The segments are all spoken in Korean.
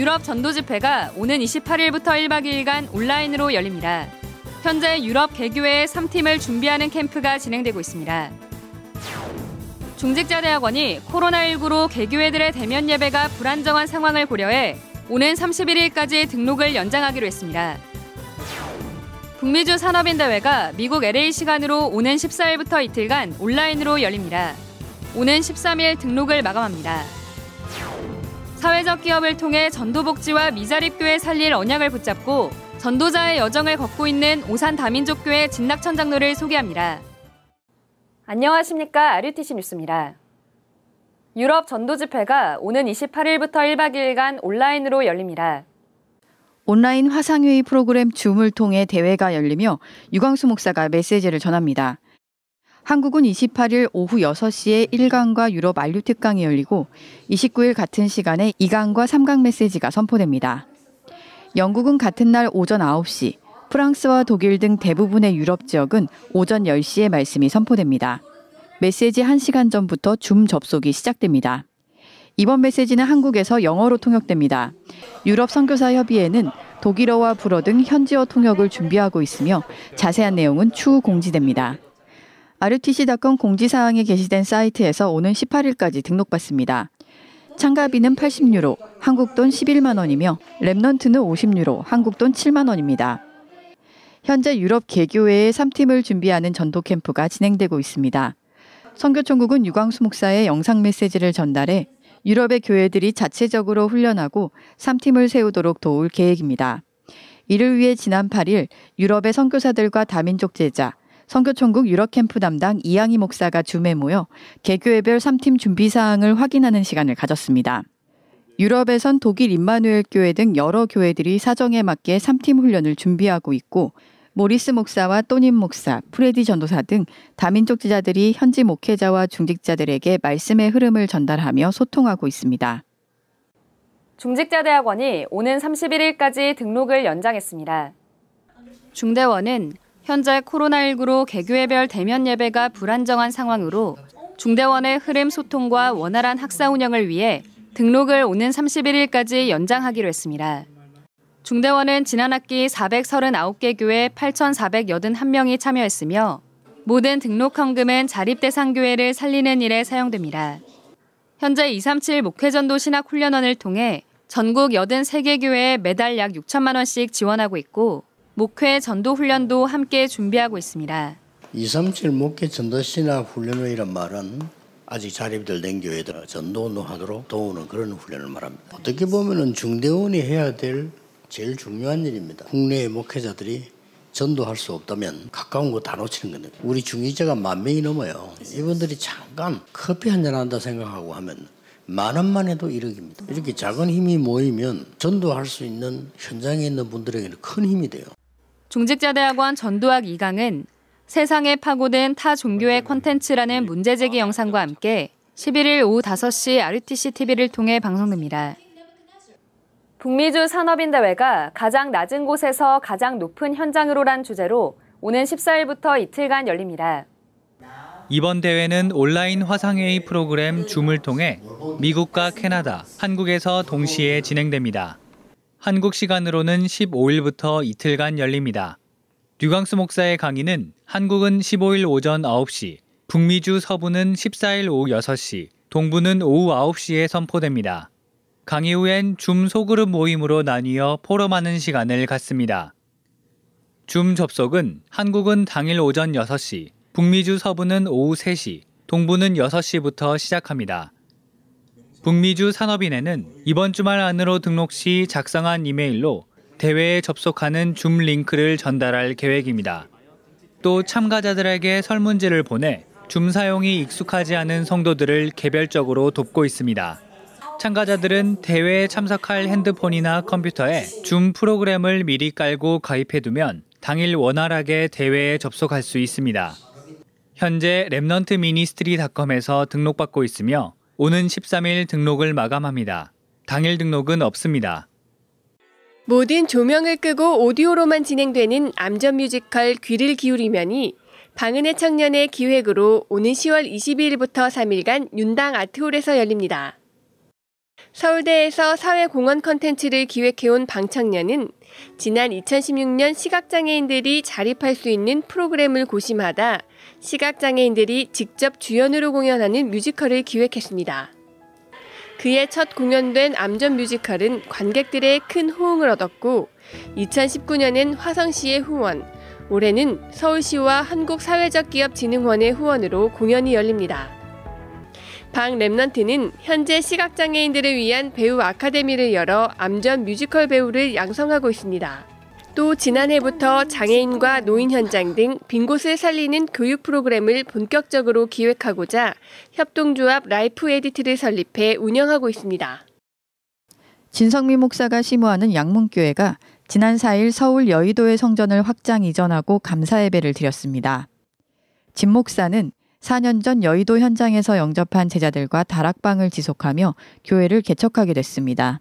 유럽 전도 집회가 오는 28일부터 1박 2일간 온라인으로 열립니다. 현재 유럽 개교회 3팀을 준비하는 캠프가 진행되고 있습니다. 중직자대학원이 코로나19로 개교회들의 대면 예배가 불안정한 상황을 고려해 오는 31일까지 등록을 연장하기로 했습니다. 북미주 산업인 대회가 미국 LA 시간으로 오는 14일부터 이틀간 온라인으로 열립니다. 오는 13일 등록을 마감합니다. 사회적 기업을 통해 전도복지와 미자립교회 살릴 언약을 붙잡고 전도자의 여정을 걷고 있는 오산 다민족교회 진낙천 장로를 소개합니다. 안녕하십니까. RUTC 뉴스입니다. 유럽 전도 집회가 오는 28일부터 1박 2일간 온라인으로 열립니다. 온라인 화상회의 프로그램 줌을 통해 대회가 열리며 유광수 목사가 메시지를 전합니다. 한국은 28일 오후 6시에 1강과 유럽 안류 특강이 열리고 29일 같은 시간에 2강과 3강 메시지가 선포됩니다. 영국은 같은 날 오전 9시, 프랑스와 독일 등 대부분의 유럽 지역은 오전 10시에 말씀이 선포됩니다. 메시지 1시간 전부터 줌 접속이 시작됩니다. 이번 메시지는 한국에서 영어로 통역됩니다. 유럽 선교사 협의회는 독일어와 불어 등 현지어 통역을 준비하고 있으며 자세한 내용은 추후 공지됩니다. RUTC.com 공지사항에 게시된 사이트에서 오는 18일까지 등록받습니다. 참가비는 80유로, 한국 돈 11만 원이며 랩넌트는 50유로, 한국 돈 7만 원입니다. 현재 유럽 개교회의 3팀을 준비하는 전도 캠프가 진행되고 있습니다. 선교총국은 유광수 목사의 영상 메시지를 전달해 유럽의 교회들이 자체적으로 훈련하고 3팀을 세우도록 도울 계획입니다. 이를 위해 지난 8일 유럽의 선교사들과 다민족 제자, 선교총국 유럽 캠프 담당 이양희 목사가 줌에 모여 개교회별 3팀 준비 사항을 확인하는 시간을 가졌습니다. 유럽에선 독일 임마누엘 교회 등 여러 교회들이 사정에 맞게 3팀 훈련을 준비하고 있고 모리스 목사와 또님 목사, 프레디 전도사 등 다민족 제자들이 현지 목회자와 중직자들에게 말씀의 흐름을 전달하며 소통하고 있습니다. 중직자대학원이 오는 31일까지 등록을 연장했습니다. 중대원은 현재 코로나19로 개교회별 대면 예배가 불안정한 상황으로 중대원의 흐름 소통과 원활한 학사 운영을 위해 등록을 오는 31일까지 연장하기로 했습니다. 중대원은 지난 학기 439개 교회 8,481명이 참여했으며 모든 등록 헌금은 자립 대상 교회를 살리는 일에 사용됩니다. 현재 237 목회전도 신학 훈련원을 통해 전국 83개 교회에 매달 약 6천만 원씩 지원하고 있고 목회 전도 훈련도 함께 준비하고 있습니다. 237 목회 전도 신학 훈련회란 말은 아직 자립들 된 교회들 전도 운동하도록 도우는 그런 훈련을 말합니다. 어떻게 보면은 중대원이 해야 될 제일 중요한 일입니다. 국내의 목회자들이 전도할 수 없다면 가까운 거 다 놓치는 겁니다. 우리 중위자가 만 명이 넘어요. 이분들이 잠깐 커피 한 잔 한다 생각하고 하면 만 원만 해도 1억입니다. 이렇게 작은 힘이 모이면 전도할 수 있는 현장에 있는 분들에게는 큰 힘이 돼요. 중직자대학원 전도학 2강은 세상에 파고든 타 종교의 콘텐츠라는 문제제기 영상과 함께 11일 오후 5시 RUTC TV를 통해 방송됩니다. 북미주 산업인대회가 가장 낮은 곳에서 가장 높은 현장으로란 주제로 오는 14일부터 이틀간 열립니다. 이번 대회는 온라인 화상회의 프로그램 줌을 통해 미국과 캐나다, 한국에서 동시에 진행됩니다. 한국 시간으로는 15일부터 이틀간 열립니다. 류광수 목사의 강의는 한국은 15일 오전 9시, 북미주 서부는 14일 오후 6시, 동부는 오후 9시에 선포됩니다. 강의 후엔 줌 소그룹 모임으로 나뉘어 포럼하는 시간을 갖습니다. 줌 접속은 한국은 당일 오전 6시, 북미주 서부는 오후 3시, 동부는 6시부터 시작합니다. 북미주 산업인회는 이번 주말 안으로 등록 시 작성한 이메일로 대회에 접속하는 줌 링크를 전달할 계획입니다. 또 참가자들에게 설문지를 보내 줌 사용이 익숙하지 않은 성도들을 개별적으로 돕고 있습니다. 참가자들은 대회에 참석할 핸드폰이나 컴퓨터에 줌 프로그램을 미리 깔고 가입해두면 당일 원활하게 대회에 접속할 수 있습니다. 현재 Remnant Ministry닷컴에서 등록받고 있으며 오는 13일 등록을 마감합니다. 당일 등록은 없습니다. 모든 조명을 끄고 오디오로만 진행되는 암전 뮤지컬 귀를 기울이면이 방은혜 청년의 기획으로 오는 10월 22일부터 3일간 윤당 아트홀에서 열립니다. 서울대에서 사회공헌 컨텐츠를 기획해온 방청년은 지난 2016년 시각장애인들이 자립할 수 있는 프로그램을 고심하다 시각장애인들이 직접 주연으로 공연하는 뮤지컬을 기획했습니다. 그의 첫 공연된 암전 뮤지컬은 관객들의 큰 호응을 얻었고 2019년엔 화성시의 후원, 올해는 서울시와 한국사회적기업진흥원의 후원으로 공연이 열립니다. 방 Remnant는 현재 시각장애인들을 위한 배우 아카데미를 열어 암전 뮤지컬 배우를 양성하고 있습니다. 또 지난해부터 장애인과 노인 현장 등 빈 곳을 살리는 교육 프로그램을 본격적으로 기획하고자 협동조합 라이프 에디트를 설립해 운영하고 있습니다. 진성미 목사가 시무하는 양문교회가 지난 4일 서울 여의도에 성전을 확장 이전하고 감사 예배를 드렸습니다. 진 목사는 4년 전 여의도 현장에서 영접한 제자들과 다락방을 지속하며 교회를 개척하게 됐습니다.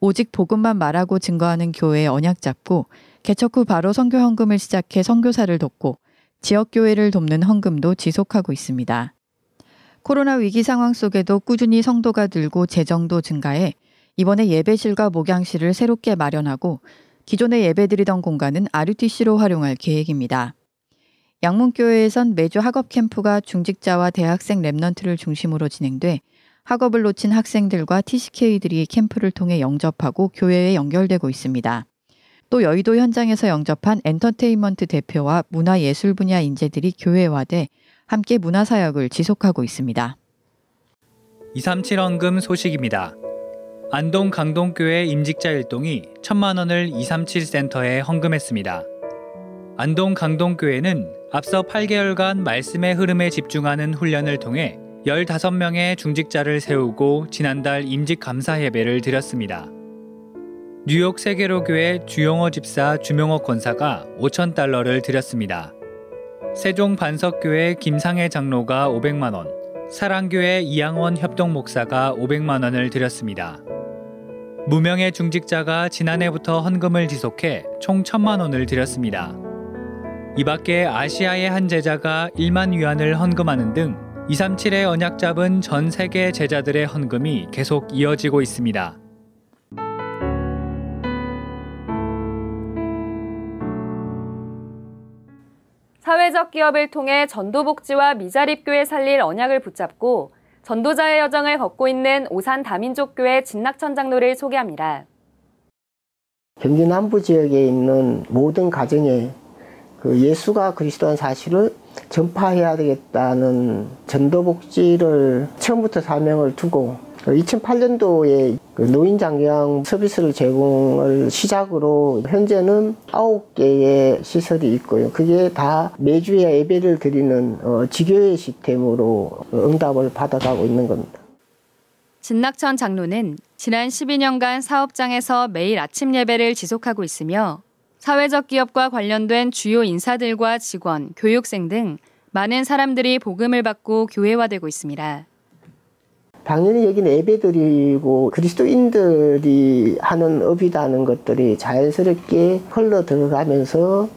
오직 복음만 말하고 증거하는 교회에 언약 잡고 개척 후 바로 선교 헌금을 시작해 선교사를 돕고 지역 교회를 돕는 헌금도 지속하고 있습니다. 코로나 위기 상황 속에도 꾸준히 성도가 늘고 재정도 증가해 이번에 예배실과 목양실을 새롭게 마련하고 기존에 예배드리던 공간은 RUTC로 활용할 계획입니다. 양문교회에선 매주 학업 캠프가 중직자와 대학생 랩넌트를 중심으로 진행돼 학업을 놓친 학생들과 TCK들이 캠프를 통해 영접하고 교회에 연결되고 있습니다. 또 여의도 현장에서 영접한 엔터테인먼트 대표와 문화예술 분야 인재들이 교회화돼 함께 문화사역을 지속하고 있습니다. 237 헌금 소식입니다. 안동 강동교회 임직자 일동이 천만 원을 237 센터에 헌금했습니다. 안동 강동교회는 앞서 8개월간 말씀의 흐름에 집중하는 훈련을 통해 15명의 중직자를 세우고 지난달 임직 감사 예배를 드렸습니다. 뉴욕 세계로교회 주용호 집사 주명호 권사가 5천 달러를 드렸습니다. 세종 반석교회 김상혜 장로가 500만 원, 사랑교회 이양원 협동 목사가 500만 원을 드렸습니다. 무명의 중직자가 지난해부터 헌금을 지속해 총 1천만 원을 드렸습니다. 이 밖에 아시아의 한 제자가 1만 위안을 헌금하는 등 237의 언약 잡은 전 세계 제자들의 헌금이 계속 이어지고 있습니다. 사회적 기업을 통해 전도복지와 미자립교회 살릴 언약을 붙잡고 전도자의 여정을 걷고 있는 오산 다민족교회 진낙천 장로를 소개합니다. 경기 남부 지역에 있는 모든 가정에 그 예수가 그리스도한 사실을 전파해야 되겠다는 전도복지를 처음부터 사명을 두고 2008년도에 그 노인 장려양 서비스를 제공을 시작으로 현재는 9개의 시설이 있고요. 그게 다 매주에 예배를 드리는 어, 지교회 시스템으로 응답을 받아가고 있는 겁니다. 진낙천 장로는 지난 12년간 사업장에서 매일 아침 예배를 지속하고 있으며 사회적 기업과 관련된 주요 인사들과 직원, 교육생 등 많은 사람들이 복음을 받고 교회화되고 있습니다. 당연히 여기는 예배드리고 그리스도인들이 하는 업이라는 것들이 자연스럽게 흘러 들어가면서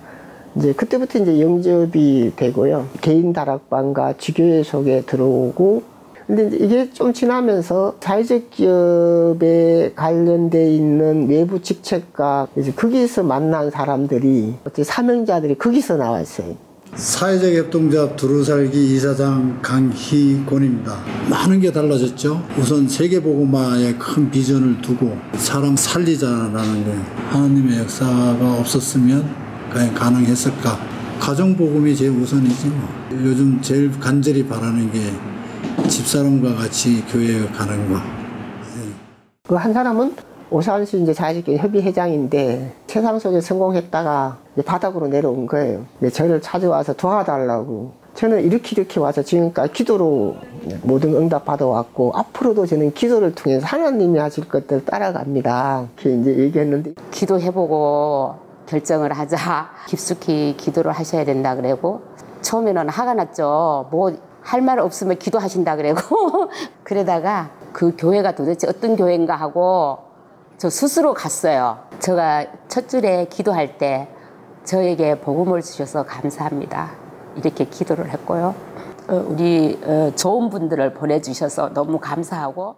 이제 그때부터 이제 영접이 되고요. 개인 다락방과 지교회 속에 들어오고 근데 이게 좀 지나면서 사회적 기업에 관련돼 있는 외부 직책과 이제 거기서 만난 사람들이 사명자들이 거기서 나왔어요. 사회적 협동조합 두루살기 이사장 강희곤입니다. 많은 게 달라졌죠. 우선 세계보고마의 큰 비전을 두고 사람 살리자라는 게 하나님의 역사가 없었으면 과연 가능했을까. 가정복음이 제일 우선이지 뭐. 요즘 제일 간절히 바라는 게 집사람과 같이 교회에 가는 거. 그한 사람은 오산시 이제 자식계 협의회장인데 세상 속에 성공했다가 바닥으로 내려온 거예요. 저를 찾아와서 도와달라고. 저는 이렇게 이렇게 와서 지금까지 기도로 모든 응답 받아왔고 앞으로도 저는 기도를 통해서 하나님이 하실 것들 따라갑니다. 이렇게 이제 얘기했는데 기도해보고 결정을 하자 깊숙이 기도를 하셔야 된다 그래고 처음에는 화가 났죠. 뭐 할 말 없으면 기도하신다 그래고 그러다가 그 교회가 도대체 어떤 교회인가 하고 저 스스로 갔어요. 제가 첫 줄에 기도할 때 저에게 복음을 주셔서 감사합니다. 이렇게 기도를 했고요. 어, 우리 어, 좋은 분들을 보내주셔서 너무 감사하고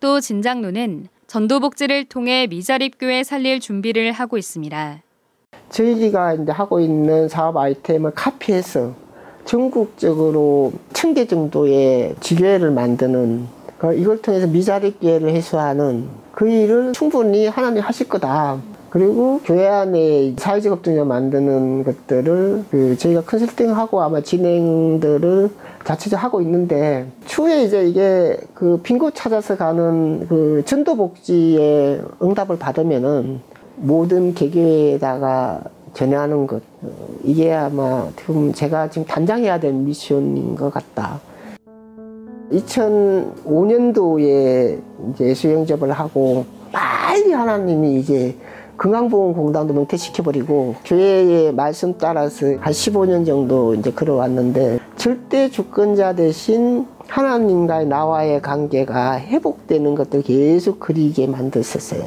또 진장로는 전도복지를 통해 미자립교회 살릴 준비를 하고 있습니다. 저희가 이제 하고 있는 사업 아이템을 카피해서 전국적으로 천 개 정도의 지교회를 만드는 그 이걸 통해서 미자립교회를 해소하는 그 일을 충분히 하나님 하실 거다. 그리고 교회 안에 사회적 업종을 만드는 것들을 그 저희가 컨설팅하고 아마 진행들을 자체적으로 하고 있는데 추후에 이제 이게 그 빈곳 찾아서 가는 그 전도복지의 응답을 받으면은 모든 개교에다가 전해하는 것 이게 아마 보면 제가 지금 단장해야 될 미션인 것 같다. 2005년도에 이제 수영접을 하고 빨리 하나님이 이제 건강보험공단도 명퇴시켜버리고 교회의 말씀 따라서 한 15년 정도 이제 걸어왔는데 절대 주권자 대신 하나님과 나와의 관계가 회복되는 것들 계속 그리게 만들었어요.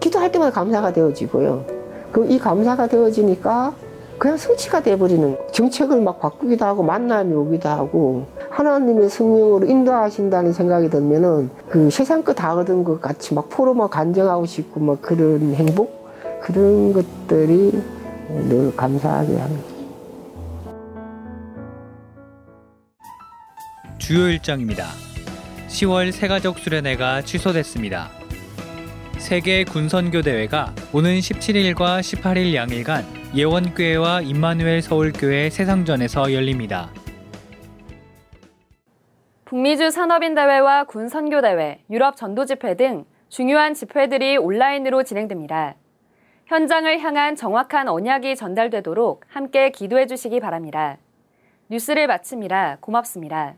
기도할 때마다 감사가 되어지고요. 그 이 감사가 되어지니까 그냥 성취가 돼버리는 정책을 막 바꾸기도 하고 만남이 오기도 하고 하나님의 성령으로 인도하신다는 생각이 들면은 그 세상 거 다 얻은 것 같이 막 포로 막 간정하고 싶고 막 그런 행복 그런 것들이 늘 감사하게 합니다. 주요 일정입니다. 10월 새가족 수련회가 취소됐습니다. 세계 군선교 대회가 오는 17일과 18일 양일간 예원교회와 임마누엘 서울교회 세상전에서 열립니다. 북미주 산업인 대회와 군 선교 대회, 유럽 전도 집회 등 중요한 집회들이 온라인으로 진행됩니다. 현장을 향한 정확한 언약이 전달되도록 함께 기도해 주시기 바랍니다. 뉴스를 마칩니다. 고맙습니다.